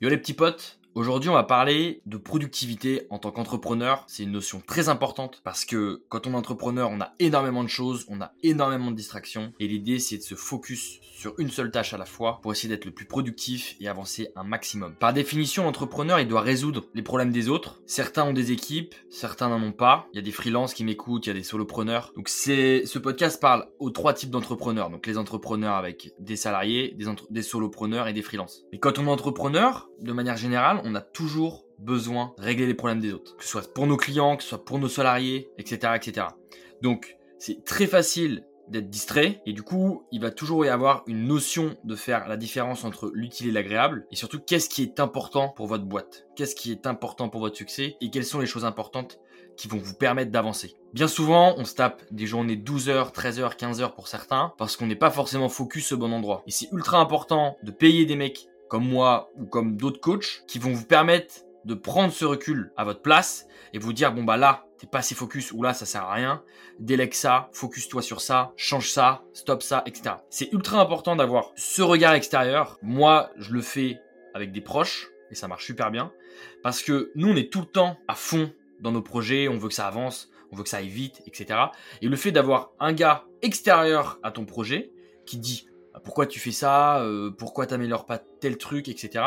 Yo les petits potes, Aujourd'hui, on va parler de productivité en tant qu'entrepreneur. C'est une notion très importante parce que quand on est entrepreneur, on a énormément de choses, on a énormément de distractions et l'idée c'est de se focus sur une seule tâche à la fois pour essayer d'être le plus productif et avancer un maximum. Par définition, l'entrepreneur, il doit résoudre les problèmes des autres. Certains ont des équipes, certains n'en ont pas. Il y a des freelances qui m'écoutent, il y a des solopreneurs. Donc c'est ce podcast parle aux trois types d'entrepreneurs. Donc les entrepreneurs avec des salariés, des, solopreneurs et des freelances. Mais quand on est entrepreneur, de manière générale, a toujours besoin de régler les problèmes des autres. Que ce soit pour nos clients, que ce soit pour nos salariés, etc., etc. Donc, c'est très facile d'être distrait et du coup il va toujours y avoir une notion de faire la différence entre l'utile et l'agréable et surtout qu'est-ce qui est important pour votre boîte? Qu'est-ce qui est important pour votre succès? Et quelles sont les choses importantes qui vont vous permettre d'avancer? Bien souvent, on se tape des journées 12 heures, 13 heures, 15 heures pour certains parce qu'on n'est pas forcément focus au bon endroit. Et c'est ultra important de payer des mecs comme moi ou comme d'autres coachs qui vont vous permettre de prendre ce recul à votre place et vous dire bon bah là t'es pas assez focus ou là ça sert à rien, délègue ça, focus-toi sur ça, change ça, stop ça, etc. C'est ultra important d'avoir ce regard extérieur. Moi je le fais avec des proches et ça marche super bien parce que nous on est tout le temps à fond dans nos projets, on veut que ça avance, on veut que ça aille vite, etc. Et le fait d'avoir un gars extérieur à ton projet qui dit pourquoi tu fais ça, euh, pourquoi t'améliores pas tel truc, etc.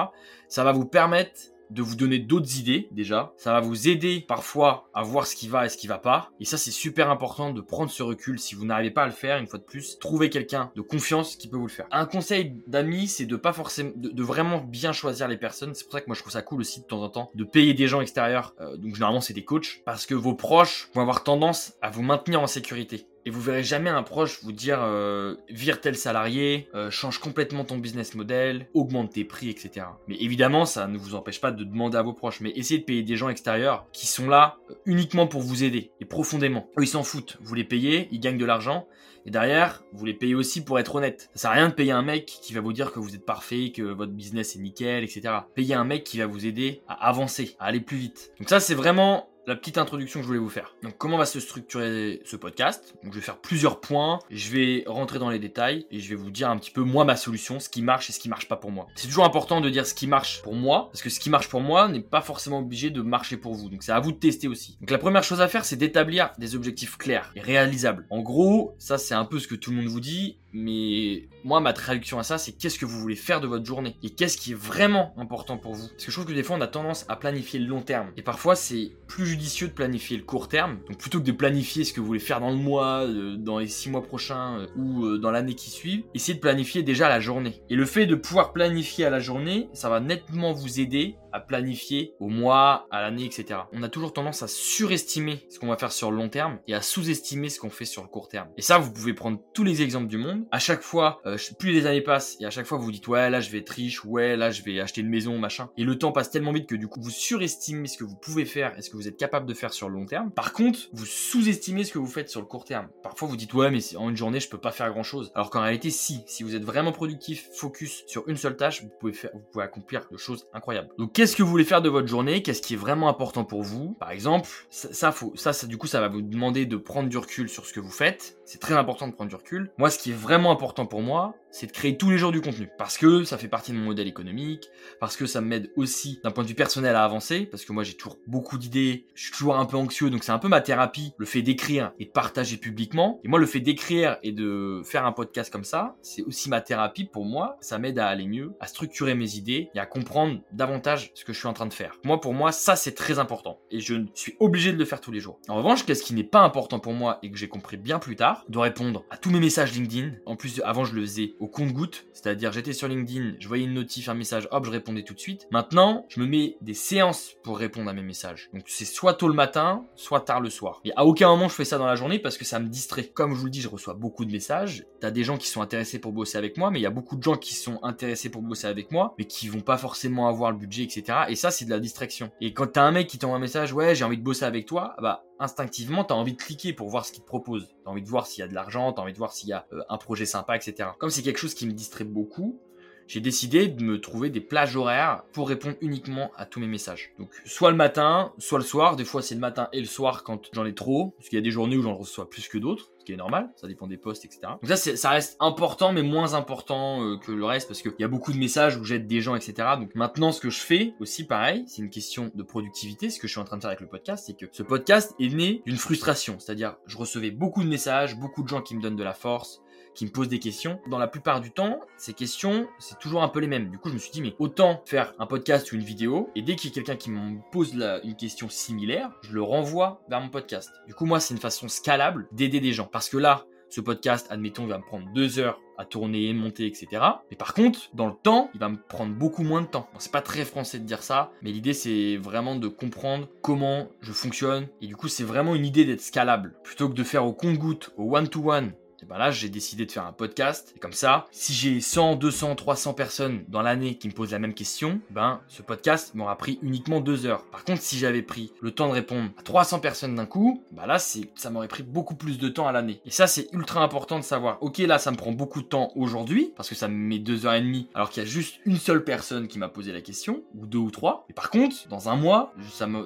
Ça va vous permettre de vous donner d'autres idées déjà. Ça va vous aider parfois à voir ce qui va et ce qui va pas. Et ça, c'est super important de prendre ce recul. Si vous n'arrivez pas à le faire, une fois de plus, trouvez quelqu'un de confiance qui peut vous le faire. Un conseil d'amis, c'est de pas forcément, de, vraiment bien choisir les personnes. C'est pour ça que moi, je trouve ça cool aussi de temps en temps de payer des gens extérieurs. Euh, donc généralement, c'est des coachs parce que vos proches vont avoir tendance à vous maintenir en sécurité. Et vous verrez jamais un proche vous dire euh, vire tel salarié, euh, change complètement ton business model, augmente tes prix, etc. Mais évidemment, ça ne vous empêche pas de demander à vos proches, mais essayez de payer des gens extérieurs qui sont là euh, uniquement pour vous aider et profondément. Eux, ils s'en foutent. Vous les payez, ils gagnent de l'argent. Et derrière, vous les payez aussi pour être honnête. Ça sert à rien de payer un mec qui va vous dire que vous êtes parfait, que votre business est nickel, etc. Payez un mec qui va vous aider à avancer, à aller plus vite. Donc ça, c'est vraiment la petite introduction que je voulais vous faire. Donc comment va se structurer ce podcast? Donc je vais faire plusieurs points, je vais rentrer dans les détails et je vais vous dire un petit peu moi ma solution, ce qui marche et ce qui marche pas pour moi. C'est toujours important de dire ce qui marche pour moi parce que ce qui marche pour moi n'est pas forcément obligé de marcher pour vous. Donc c'est à vous de tester aussi. Donc la première chose à faire c'est d'établir des objectifs clairs et réalisables. En gros, ça c'est un peu ce que tout le monde vous dit, mais moi, ma traduction à ça, c'est qu'est-ce que vous voulez faire de votre journée et qu'est-ce qui est vraiment important pour vous? Parce que je trouve que des fois, on a tendance à planifier le long terme. Et parfois, c'est plus judicieux de planifier le court terme. Donc, plutôt que de planifier ce que vous voulez faire dans le mois, euh, dans les six mois prochains euh, ou euh, dans l'année qui suit, essayez de planifier déjà la journée. Et le fait de pouvoir planifier à la journée, ça va nettement vous aider à planifier au mois, à l'année, etc. On a toujours tendance à surestimer ce qu'on va faire sur le long terme et à sous-estimer ce qu'on fait sur le court terme. Et ça, vous pouvez prendre tous les exemples du monde. À chaque fois, euh, plus les années passent et à chaque fois vous dites ouais là je vais être riche, ouais là je vais acheter une maison, machin. Et le temps passe tellement vite que du coup vous surestimez ce que vous pouvez faire et ce que vous êtes capable de faire sur le long terme. Par contre, vous sous-estimez ce que vous faites sur le court terme. Parfois vous dites ouais mais en une journée je peux pas faire grand chose. Alors qu'en réalité si, si vous êtes vraiment productif, focus sur une seule tâche, vous pouvez faire, vous pouvez accomplir de choses incroyables. Donc qu'est-ce que vous voulez faire de votre journée, qu'est-ce qui est vraiment important pour vous? Par exemple, ça, faut, ça, ça, du coup, ça va vous demander de prendre du recul sur ce que vous faites. C'est très important de prendre du recul. Moi, ce qui est vraiment important pour moi, c'est de créer tous les jours du contenu. Parce que ça fait partie de mon modèle économique, parce que ça m'aide aussi d'un point de vue personnel à avancer, parce que moi j'ai toujours beaucoup d'idées, je suis toujours un peu anxieux, donc c'est un peu ma thérapie, le fait d'écrire et de partager publiquement. Et moi, le fait d'écrire et de faire un podcast comme ça, c'est aussi ma thérapie pour moi. Ça m'aide à aller mieux, à structurer mes idées et à comprendre davantage ce que je suis en train de faire. Moi, pour moi, ça c'est très important. Et je suis obligé de le faire tous les jours. En revanche, qu'est-ce qui n'est pas important pour moi et que j'ai compris bien plus tard, de répondre à tous mes messages LinkedIn. En plus, avant je le faisais au compte-goutte, c'est-à-dire j'étais sur LinkedIn, je voyais une notif, un message, hop, je répondais tout de suite. Maintenant, je me mets des séances pour répondre à mes messages. Donc c'est soit tôt le matin, soit tard le soir. Et à aucun moment je fais ça dans la journée parce que ça me distrait. Comme je vous le dis, je reçois beaucoup de messages. T'as des gens qui sont intéressés pour bosser avec moi, mais il y a beaucoup de gens qui sont intéressés pour bosser avec moi, mais qui vont pas forcément avoir le budget, etc. Et ça, c'est de la distraction. Et quand t'as un mec qui t'envoie un message, ouais, j'ai envie de bosser avec toi, bah instinctivement, t'as envie de cliquer pour voir ce qu'il te propose. T'as envie de voir s'il y a de l'argent, t'as envie de voir s'il y a euh, un projet sympa, etc. Comme c'est quelque chose qui me distrait beaucoup, j'ai décidé de me trouver des plages horaires pour répondre uniquement à tous mes messages. Donc soit le matin, soit le soir. Des fois c'est le matin et le soir quand j'en ai trop, parce qu'il y a des journées où j'en reçois plus que d'autres. Qui est normal, ça dépend des posts, etc. Donc ça, ça reste important, mais moins important euh, que le reste, parce qu'il y a beaucoup de messages où j'aide des gens, etc. Donc maintenant, ce que je fais aussi, pareil, c'est une question de productivité. Ce que je suis en train de faire avec le podcast, c'est que ce podcast est né d'une frustration. C'est-à-dire, je recevais beaucoup de messages, beaucoup de gens qui me donnent de la force, qui me posent des questions. Dans la plupart du temps, ces questions, c'est toujours un peu les mêmes. Du coup, je me suis dit, mais autant faire un podcast ou une vidéo, et dès qu'il y a quelqu'un qui me pose une question similaire, je le renvoie vers mon podcast. Du coup, moi, c'est une façon scalable d'aider des gens. Parce que là, ce podcast, admettons, il va me prendre deux heures à tourner, monter, etc. Mais par contre, dans le temps, il va me prendre beaucoup moins de temps. c'est pas très français de dire ça, mais l'idée c'est vraiment de comprendre comment je fonctionne. Et du coup, c'est vraiment une idée d'être scalable. Plutôt que de faire au compte-goutte, au one-to-one, et ben là, j'ai décidé de faire un podcast. Et comme ça, si j'ai 100, 200, 300 personnes dans l'année qui me posent la même question, ben ce podcast m'aura pris uniquement deux heures. Par contre, si j'avais pris le temps de répondre à 300 personnes d'un coup, ben là, ça m'aurait pris beaucoup plus de temps à l'année. Et ça, c'est ultra important de savoir. Ok, là, ça me prend beaucoup de temps aujourd'hui parce que ça me met deux heures et demie, alors qu'il y a juste une seule personne qui m'a posé la question, ou deux ou trois. Et par contre, dans un mois,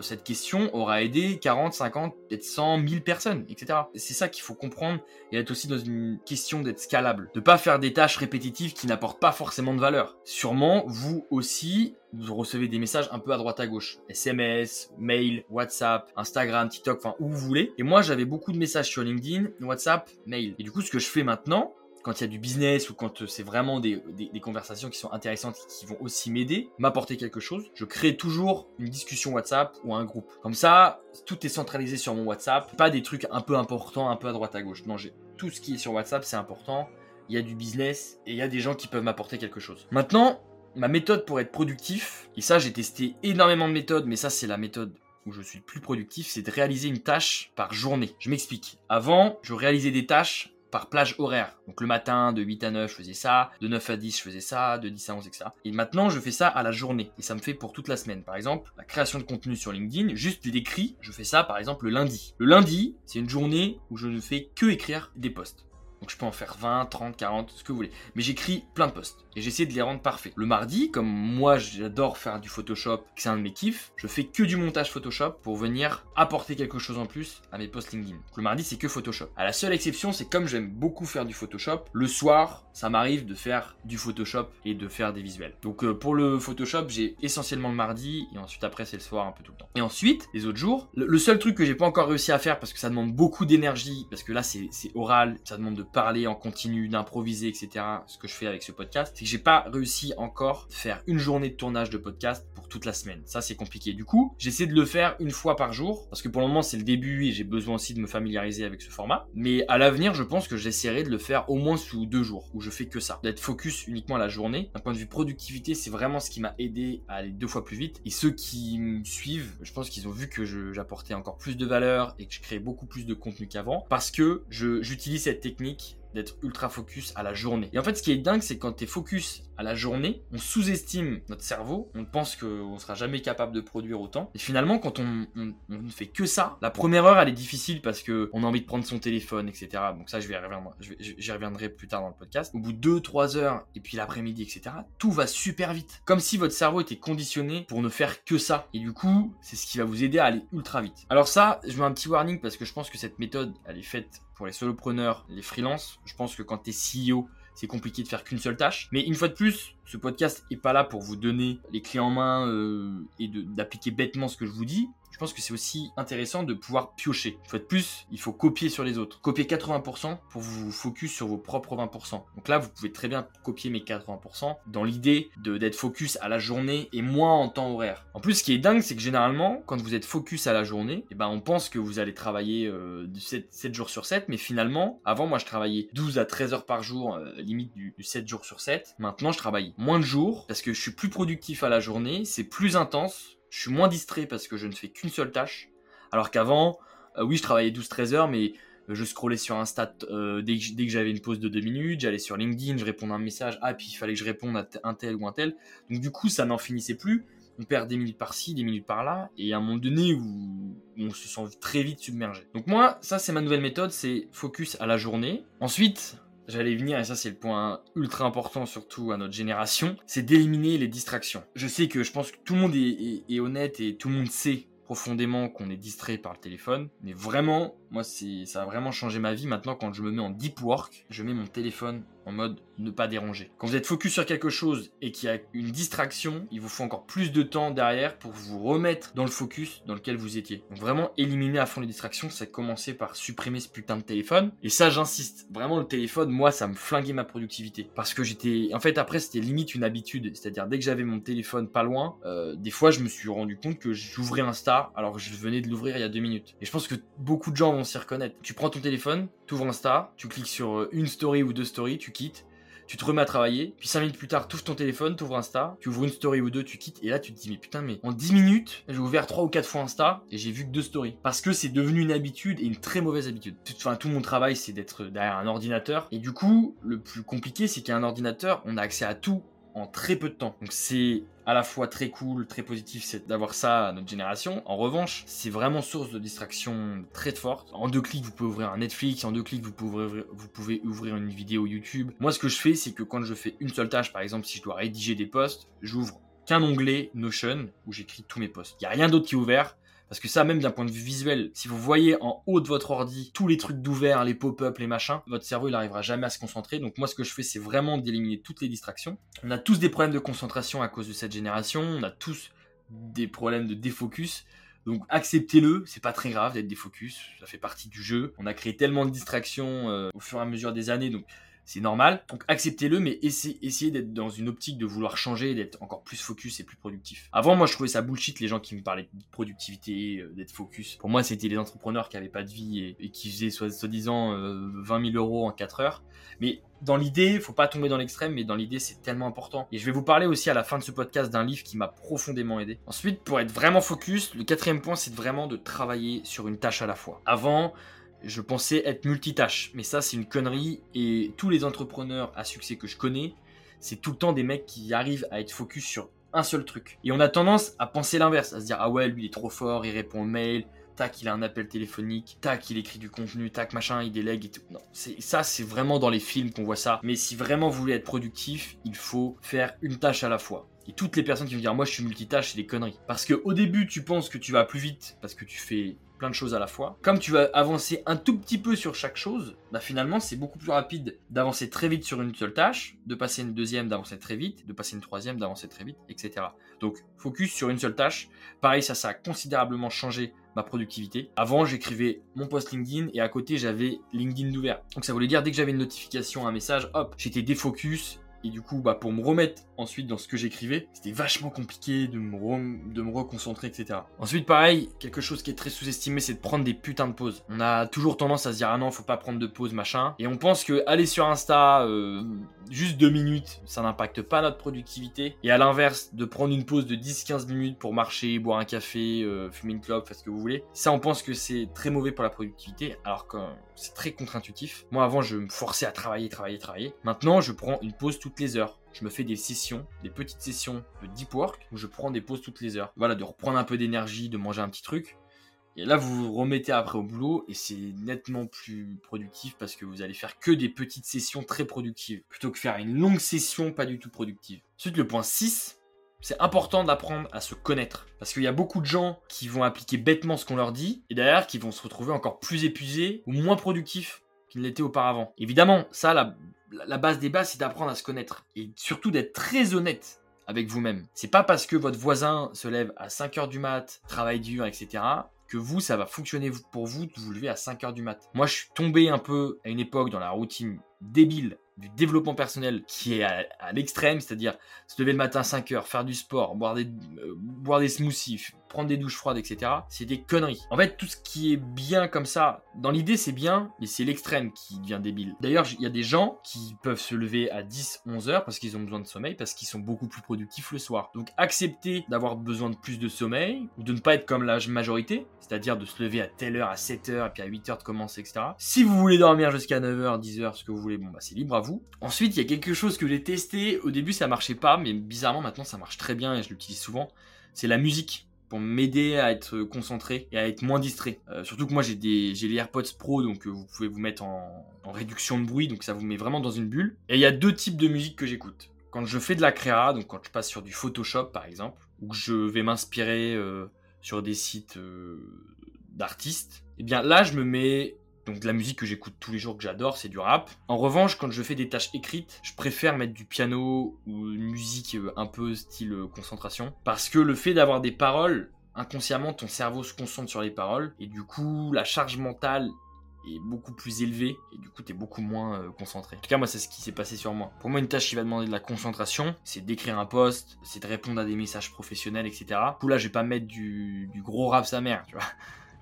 cette question aura aidé 40, 50, peut-être 100, 1000 personnes, etc. C'est ça qu'il faut comprendre et être aussi dans une question d'être scalable, de pas faire des tâches répétitives qui n'apportent pas forcément de valeur. Sûrement, vous aussi, vous recevez des messages un peu à droite à gauche. SMS, mail, WhatsApp, Instagram, TikTok, enfin où vous voulez. Et moi, j'avais beaucoup de messages sur LinkedIn, WhatsApp, mail. Et du coup, ce que je fais maintenant, quand il y a du business ou quand euh, c'est vraiment des, conversations qui sont intéressantes qui vont aussi m'aider, m'apporter quelque chose, je crée toujours une discussion WhatsApp ou un groupe. Comme ça, tout est centralisé sur mon WhatsApp, pas des trucs un peu importants, un peu à droite à gauche. Non, j'ai tout ce qui est sur WhatsApp, c'est important. Il y a du business et il y a des gens qui peuvent m'apporter quelque chose. Maintenant, ma méthode pour être productif, et ça j'ai testé énormément de méthodes, mais ça c'est la méthode où je suis le plus productif, c'est de réaliser une tâche par journée. Je m'explique. Avant, je réalisais des tâches par plage horaire. Donc le matin, de 8 à 9, je faisais ça, de 9 à 10, je faisais ça, de 10 à 11, etc. Et maintenant, je fais ça à la journée. Et ça me fait pour toute la semaine. Par exemple, la création de contenu sur LinkedIn, juste l'écrit, je fais ça par exemple le lundi. Le lundi, c'est une journée où je ne fais que écrire des posts. Donc je peux en faire 20, 30, 40, ce que vous voulez. Mais j'écris plein de posts et j'essaie de les rendre parfaits. Le mardi, comme moi j'adore faire du Photoshop, c'est un de mes kiffs, je fais que du montage Photoshop pour venir apporter quelque chose en plus à mes posts LinkedIn. le mardi, c'est que Photoshop. À la seule exception, c'est comme j'aime beaucoup faire du Photoshop, le soir, ça m'arrive de faire du Photoshop et de faire des visuels. Donc euh, pour le Photoshop, j'ai essentiellement le mardi et ensuite après c'est le soir un peu tout le temps. Et ensuite, les autres jours, le, seul truc que j'ai pas encore réussi à faire parce que ça demande beaucoup d'énergie, parce que là c'est oral, ça demande de parler en continu, d'improviser, etc. Ce que je fais avec ce podcast, j'ai pas réussi encore à faire une journée de tournage de podcast pour toute la semaine. Ça, c'est compliqué. Du coup, j'essaie de le faire une fois par jour parce que pour le moment, c'est le début et j'ai besoin aussi de me familiariser avec ce format. Mais à l'avenir, je pense que j'essaierai de le faire au moins sous deux jours où je fais que ça. D'être focus uniquement à la journée. D'un point de vue productivité, c'est vraiment ce qui m'a aidé à aller deux fois plus vite. Et ceux qui me suivent, je pense qu'ils ont vu que j'apportais encore plus de valeur et que je créais beaucoup plus de contenu qu'avant parce que j'utilise cette technique d'être ultra focus à la journée. Et en fait, ce qui est dingue, c'est quand tu es focus à la journée, on sous-estime notre cerveau, on pense qu'on sera jamais capable de produire autant. Et finalement, quand on, ne fait que ça, la première heure, elle est difficile parce que on a envie de prendre son téléphone, etc. Donc ça, je vais j'y reviendrai plus tard dans le podcast. Au bout de 2-3 heures, et puis l'après-midi, etc., tout va super vite. Comme si votre cerveau était conditionné pour ne faire que ça. Et du coup, c'est ce qui va vous aider à aller ultra vite. Alors ça, je mets un petit warning parce que je pense que cette méthode, elle est faite pour les solopreneurs, les freelances, je pense que quand tu es CEO, c'est compliqué de faire qu'une seule tâche. Mais une fois de plus, ce podcast est pas là pour vous donner les clés en main euh, et d'appliquer bêtement ce que je vous dis je pense que c'est aussi intéressant de pouvoir piocher. Une fois de plus, il faut copier sur les autres. Copier 80% pour vous focus sur vos propres 20%. Donc là, vous pouvez très bien copier mes 80% dans l'idée d'être focus à la journée et moins en temps horaire. En plus, ce qui est dingue, c'est que généralement, quand vous êtes focus à la journée, eh ben, on pense que vous allez travailler 7, euh, jours sur 7, mais finalement, avant, moi, je travaillais 12 à 13 heures par jour, euh, limite du, du 7 jours sur 7. Maintenant, je travaille moins de jours parce que je suis plus productif à la journée, c'est plus intense, je suis moins distrait parce que je ne fais qu'une seule tâche. Alors qu'avant, euh, oui, je travaillais 12-13 heures, mais euh, je scrollais sur Insta euh, dès que, j'avais une pause de 2 minutes, j'allais sur LinkedIn, je répondais à un message, ah, puis il fallait que je réponde à un tel ou un tel. Donc du coup, ça n'en finissait plus. On perd des minutes par-ci, des minutes par-là, et à un moment donné où on se sent très vite submergé. Donc moi, ça c'est ma nouvelle méthode, c'est focus à la journée. Ensuite, J'allais venir, et ça c'est le point ultra important surtout à notre génération, c'est d'éliminer les distractions. Je sais que je pense que tout le monde est, honnête et tout le monde sait profondément qu'on est distrait par le téléphone. Mais vraiment, moi, ça a vraiment changé ma vie. Maintenant, quand je me mets en deep work, je mets mon téléphone en mode ne pas déranger. Quand vous êtes focus sur quelque chose et qu'il y a une distraction, il vous faut encore plus de temps derrière pour vous remettre dans le focus dans lequel vous étiez. Donc vraiment éliminer à fond les distractions, c'est commencer par supprimer ce putain de téléphone. Et ça, j'insiste. Vraiment, le téléphone, moi, ça me flinguait ma productivité. Parce que j'étais... En fait, après, c'était limite une habitude. C'est-à-dire, dès que j'avais mon téléphone pas loin, euh, des fois, je me suis rendu compte que j'ouvrais Insta alors que je venais de l'ouvrir il y a deux minutes. Et je pense que beaucoup de gens vont s'y reconnaître. Tu prends ton téléphone, tu ouvres Insta, tu cliques sur euh, une story ou deux stories, tu quittes tu te remets à travailler, puis 5 minutes plus tard, tu ouvres ton téléphone, tu ouvres Insta, tu ouvres une story ou deux, tu quittes, et là tu te dis, mais putain, mais en 10 minutes, j'ai ouvert 3 ou 4 fois Insta, et j'ai vu que deux stories. Parce que c'est devenu une habitude, et une très mauvaise habitude. Enfin, tout mon travail, c'est d'être derrière un ordinateur, et du coup, le plus compliqué, c'est qu'un ordinateur, on a accès à tout en très peu de temps. Donc c'est à la fois très cool, très positif, c'est d'avoir ça à notre génération. En revanche, c'est vraiment source de distraction très forte. En deux clics, vous pouvez ouvrir un Netflix, en deux clics, vous pouvez ouvrir, vous pouvez ouvrir une vidéo YouTube. Moi, ce que je fais, c'est que quand je fais une seule tâche, par exemple, si je dois rédiger des posts, j'ouvre qu'un onglet Notion où j'écris tous mes posts. Il n'y a rien d'autre qui est ouvert. Parce que ça, même d'un point de vue visuel, si vous voyez en haut de votre ordi tous les trucs d'ouvert, les pop-up, les machins, votre cerveau, il n'arrivera jamais à se concentrer. Donc moi, ce que je fais, c'est vraiment d'éliminer toutes les distractions. On a tous des problèmes de concentration à cause de cette génération. On a tous des problèmes de défocus. Donc acceptez-le, c'est pas très grave d'être défocus, ça fait partie du jeu. On a créé tellement de distractions euh, au fur et à mesure des années, donc c'est normal. Donc acceptez-le, mais essayez, d'être dans une optique de vouloir changer, d'être encore plus focus et plus productif. Avant, moi, je trouvais ça bullshit les gens qui me parlaient de productivité, euh, d'être focus. Pour moi, c'était les entrepreneurs qui avaient pas de vie et, qui faisaient soi-disant 20 000 euros en 4 heures. Mais dans l'idée, faut pas tomber dans l'extrême, mais dans l'idée, c'est tellement important. Et je vais vous parler aussi à la fin de ce podcast d'un livre qui m'a profondément aidé. Ensuite, pour être vraiment focus, le quatrième point, c'est vraiment de travailler sur une tâche à la fois. Avant, je pensais être multitâche, mais ça c'est une connerie et tous les entrepreneurs à succès que je connais, c'est tout le temps des mecs qui arrivent à être focus sur un seul truc. Et on a tendance à penser l'inverse, à se dire ah ouais lui il est trop fort, il répond aux mails, tac il a un appel téléphonique, tac il écrit du contenu, tac machin il délègue et tout. Non, ça c'est vraiment dans les films qu'on voit ça. Mais si vraiment vous voulez être productif, il faut faire une tâche à la fois. Et toutes les personnes qui vont dire moi je suis multitâche, c'est des conneries. Parce que au début tu penses que tu vas plus vite parce que tu fais plein de choses à la fois. Comme tu vas avancer un tout petit peu sur chaque chose, bah finalement c'est beaucoup plus rapide d'avancer très vite sur une seule tâche, de passer une deuxième, d'avancer très vite, de passer une troisième, d'avancer très vite, etc. Donc focus sur une seule tâche. Pareil, ça, ça a considérablement changé ma productivité. Avant, j'écrivais mon post LinkedIn et à côté, j'avais LinkedIn ouvert. Donc ça voulait dire dès que j'avais une notification, un message, hop, j'étais défocus et du coup, bah, pour me remettre ensuite dans ce que j'écrivais, c'était vachement compliqué de me, de me reconcentrer, etc. Ensuite, pareil, quelque chose qui est très sous-estimé, c'est de prendre des putains de pauses. On a toujours tendance à se dire, ah non, faut pas prendre de pause, machin. Et on pense que aller sur Insta, euh, juste deux minutes, ça n'impacte pas notre productivité. Et à l'inverse, de prendre une pause de 10-15 minutes pour marcher, boire un café, euh, fumer une clope, faire ce que vous voulez, ça, on pense que c'est très mauvais pour la productivité, alors que c'est très contre-intuitif. Moi, avant, je me forçais à travailler, travailler, travailler. Maintenant, je prends une pause toute les heures. Je me fais des sessions, des petites sessions de deep work où je prends des pauses toutes les heures. Voilà, de reprendre un peu d'énergie, de manger un petit truc. Et là, vous vous remettez après au boulot et c'est nettement plus productif parce que vous allez faire que des petites sessions très productives plutôt que faire une longue session pas du tout productive. Ensuite, le point 6, c'est important d'apprendre à se connaître. Parce qu'il y a beaucoup de gens qui vont appliquer bêtement ce qu'on leur dit et derrière qui vont se retrouver encore plus épuisés ou moins productifs qu'ils ne l'étaient auparavant. Évidemment, ça, la, base des bases, c'est d'apprendre à se connaître et surtout d'être très honnête avec vous-même. C'est pas parce que votre voisin se lève à 5 heures du mat, travaille dur, etc., que vous, ça va fonctionner pour vous de vous lever à 5 heures du mat. Moi, je suis tombé un peu à une époque dans la routine débile du développement personnel qui est à, l'extrême, c'est-à-dire se lever le matin à 5 heures, faire du sport, boire des, euh, boire des smoothies, prendre des douches froides, etc. C'est des conneries. En fait, tout ce qui est bien comme ça, dans l'idée c'est bien, mais c'est l'extrême qui devient débile. D'ailleurs, il y a des gens qui peuvent se lever à 10, 11 heures parce qu'ils ont besoin de sommeil, parce qu'ils sont beaucoup plus productifs le soir. Donc accepter d'avoir besoin de plus de sommeil, ou de ne pas être comme la majorité, c'est-à-dire de se lever à telle heure, à 7 heures, et puis à 8 heures de commencer, etc. Si vous voulez dormir jusqu'à 9 heures, 10 heures, ce que vous voulez, bon bah c'est libre à vous. Ensuite, il y a quelque chose que j'ai testé. Au début, ça marchait pas, mais bizarrement, maintenant, ça marche très bien et je l'utilise souvent. C'est la musique pour m'aider à être concentré et à être moins distrait. Euh, surtout que moi, j'ai des, j'ai les AirPods Pro, donc euh, vous pouvez vous mettre en, réduction de bruit, donc ça vous met vraiment dans une bulle. Et il y a deux types de musique que j'écoute. Quand je fais de la créa, donc quand je passe sur du Photoshop par exemple, ou que je vais m'inspirer euh, sur des sites d'artistes, et eh bien là, je me mets donc de la musique que j'écoute tous les jours que j'adore, c'est du rap. En revanche, quand je fais des tâches écrites, je préfère mettre du piano ou une musique euh, un peu style euh, concentration. Parce que le fait d'avoir des paroles, inconsciemment, ton cerveau se concentre sur les paroles. Et du coup, la charge mentale est beaucoup plus élevée. Et du coup, t'es beaucoup moins euh, concentré. En tout cas, moi, c'est ce qui s'est passé sur moi. Pour moi, une tâche qui va demander de la concentration, c'est d'écrire un post, c'est de répondre à des messages professionnels, etc. Du coup, là, je vais pas mettre du, du gros rap sa mère, tu vois.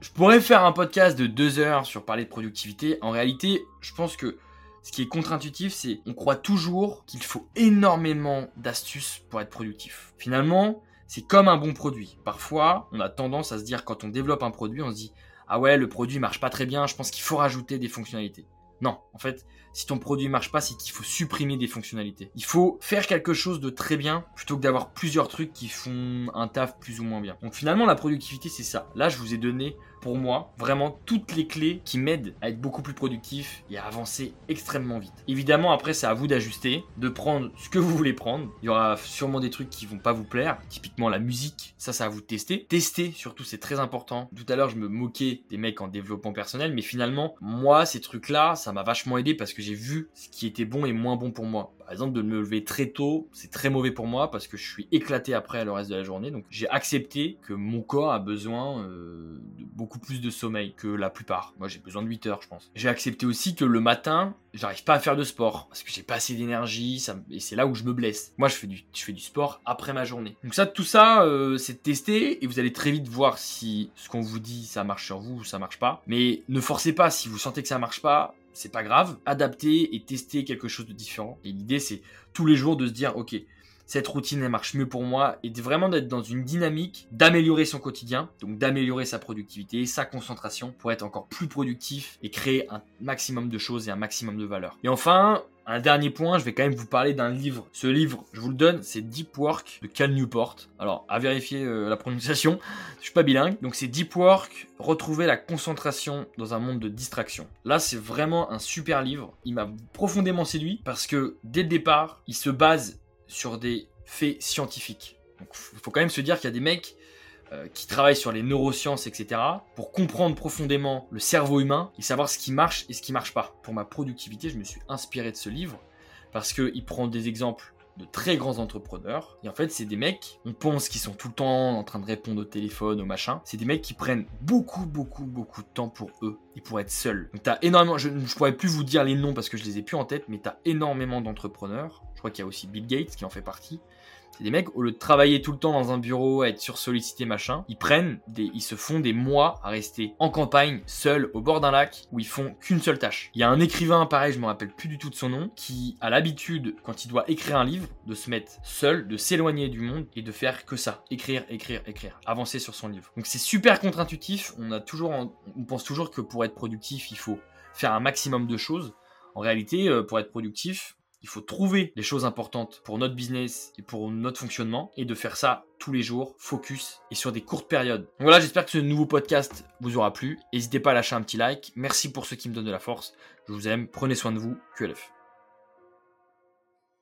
Je pourrais faire un podcast de deux heures sur parler de productivité. En réalité, je pense que ce qui est contre-intuitif, c'est on croit toujours qu'il faut énormément d'astuces pour être productif. Finalement, c'est comme un bon produit. Parfois, on a tendance à se dire quand on développe un produit, on se dit ah ouais, le produit marche pas très bien, je pense qu'il faut rajouter des fonctionnalités. Non, en fait, si ton produit marche pas, c'est qu'il faut supprimer des fonctionnalités. Il faut faire quelque chose de très bien plutôt que d'avoir plusieurs trucs qui font un taf plus ou moins bien. Donc finalement, la productivité, c'est ça. Là, je vous ai donné pour moi, vraiment toutes les clés qui m'aident à être beaucoup plus productif et à avancer extrêmement vite. Évidemment, après, c'est à vous d'ajuster, de prendre ce que vous voulez prendre. Il y aura sûrement des trucs qui vont pas vous plaire, typiquement la musique, ça, ça à vous de tester. Tester, surtout, c'est très important. Tout à l'heure, je me moquais des mecs en développement personnel, mais finalement, moi, ces trucs-là, ça m'a vachement aidé parce que j'ai vu ce qui était bon et moins bon pour moi. Par exemple, de me lever très tôt, c'est très mauvais pour moi parce que je suis éclaté après le reste de la journée. Donc, j'ai accepté que mon corps a besoin euh, de beaucoup plus de sommeil que la plupart. Moi, j'ai besoin de 8 heures, je pense. J'ai accepté aussi que le matin, j'arrive pas à faire de sport parce que j'ai pas assez d'énergie et c'est là où je me blesse. Moi, je fais du, sport après ma journée. Donc ça, tout ça, euh, c'est de tester et vous allez très vite voir si ce qu'on vous dit, ça marche sur vous ou ça marche pas. Mais ne forcez pas si vous sentez que ça marche pas c'est pas grave. Adapter et tester quelque chose de différent. Et l'idée, c'est tous les jours de se dire, ok, cette routine elle marche mieux pour moi et vraiment d'être dans une dynamique d'améliorer son quotidien, donc d'améliorer sa productivité, sa concentration pour être encore plus productif et créer un maximum de choses et un maximum de valeur. Et enfin, un dernier point, je vais quand même vous parler d'un livre. Ce livre, je vous le donne, c'est Deep Work de Cal Newport. Alors, à vérifier euh, la prononciation, je suis pas bilingue. Donc c'est Deep Work, retrouver la concentration dans un monde de distraction. Là, c'est vraiment un super livre. Il m'a profondément séduit parce que dès le départ, il se base sur des faits scientifiques. Il faut quand même se dire qu'il y a des mecs euh, qui travaillent sur les neurosciences, etc., pour comprendre profondément le cerveau humain et savoir ce qui marche et ce qui marche pas. Pour ma productivité, je me suis inspiré de ce livre parce qu'il prend des exemples de très grands entrepreneurs. Et en fait, c'est des mecs, on pense qu'ils sont tout le temps en train de répondre au téléphone, au machin. C'est des mecs qui prennent beaucoup, beaucoup, beaucoup de temps pour eux et pour être seuls. Donc t'as énormément, je ne pourrais plus vous dire les noms parce que je les ai plus en tête, mais t'as énormément d'entrepreneurs. Je crois qu'il y a aussi Bill Gates qui en fait partie. C'est des mecs, au lieu de travailler tout le temps dans un bureau, à être sursollicité, machin, ils prennent des, ils se font des mois à rester en campagne, seuls, au bord d'un lac, où ils font qu'une seule tâche. Il y a un écrivain, pareil, je me rappelle plus du tout de son nom, qui a l'habitude, quand il doit écrire un livre, de se mettre seul, de s'éloigner du monde et de faire que ça. Écrire, écrire, écrire. Avancer sur son livre. Donc c'est super contre-intuitif. On on pense toujours que pour être productif, il faut faire un maximum de choses. En réalité, euh, pour être productif, il faut trouver les choses importantes pour notre business et pour notre fonctionnement et de faire ça tous les jours, focus et sur des courtes périodes. voilà, j'espère que ce nouveau podcast vous aura plu. N'hésitez pas à lâcher un petit like. Merci pour ceux qui me donnent de la force. Je vous aime. Prenez soin de vous. QLF.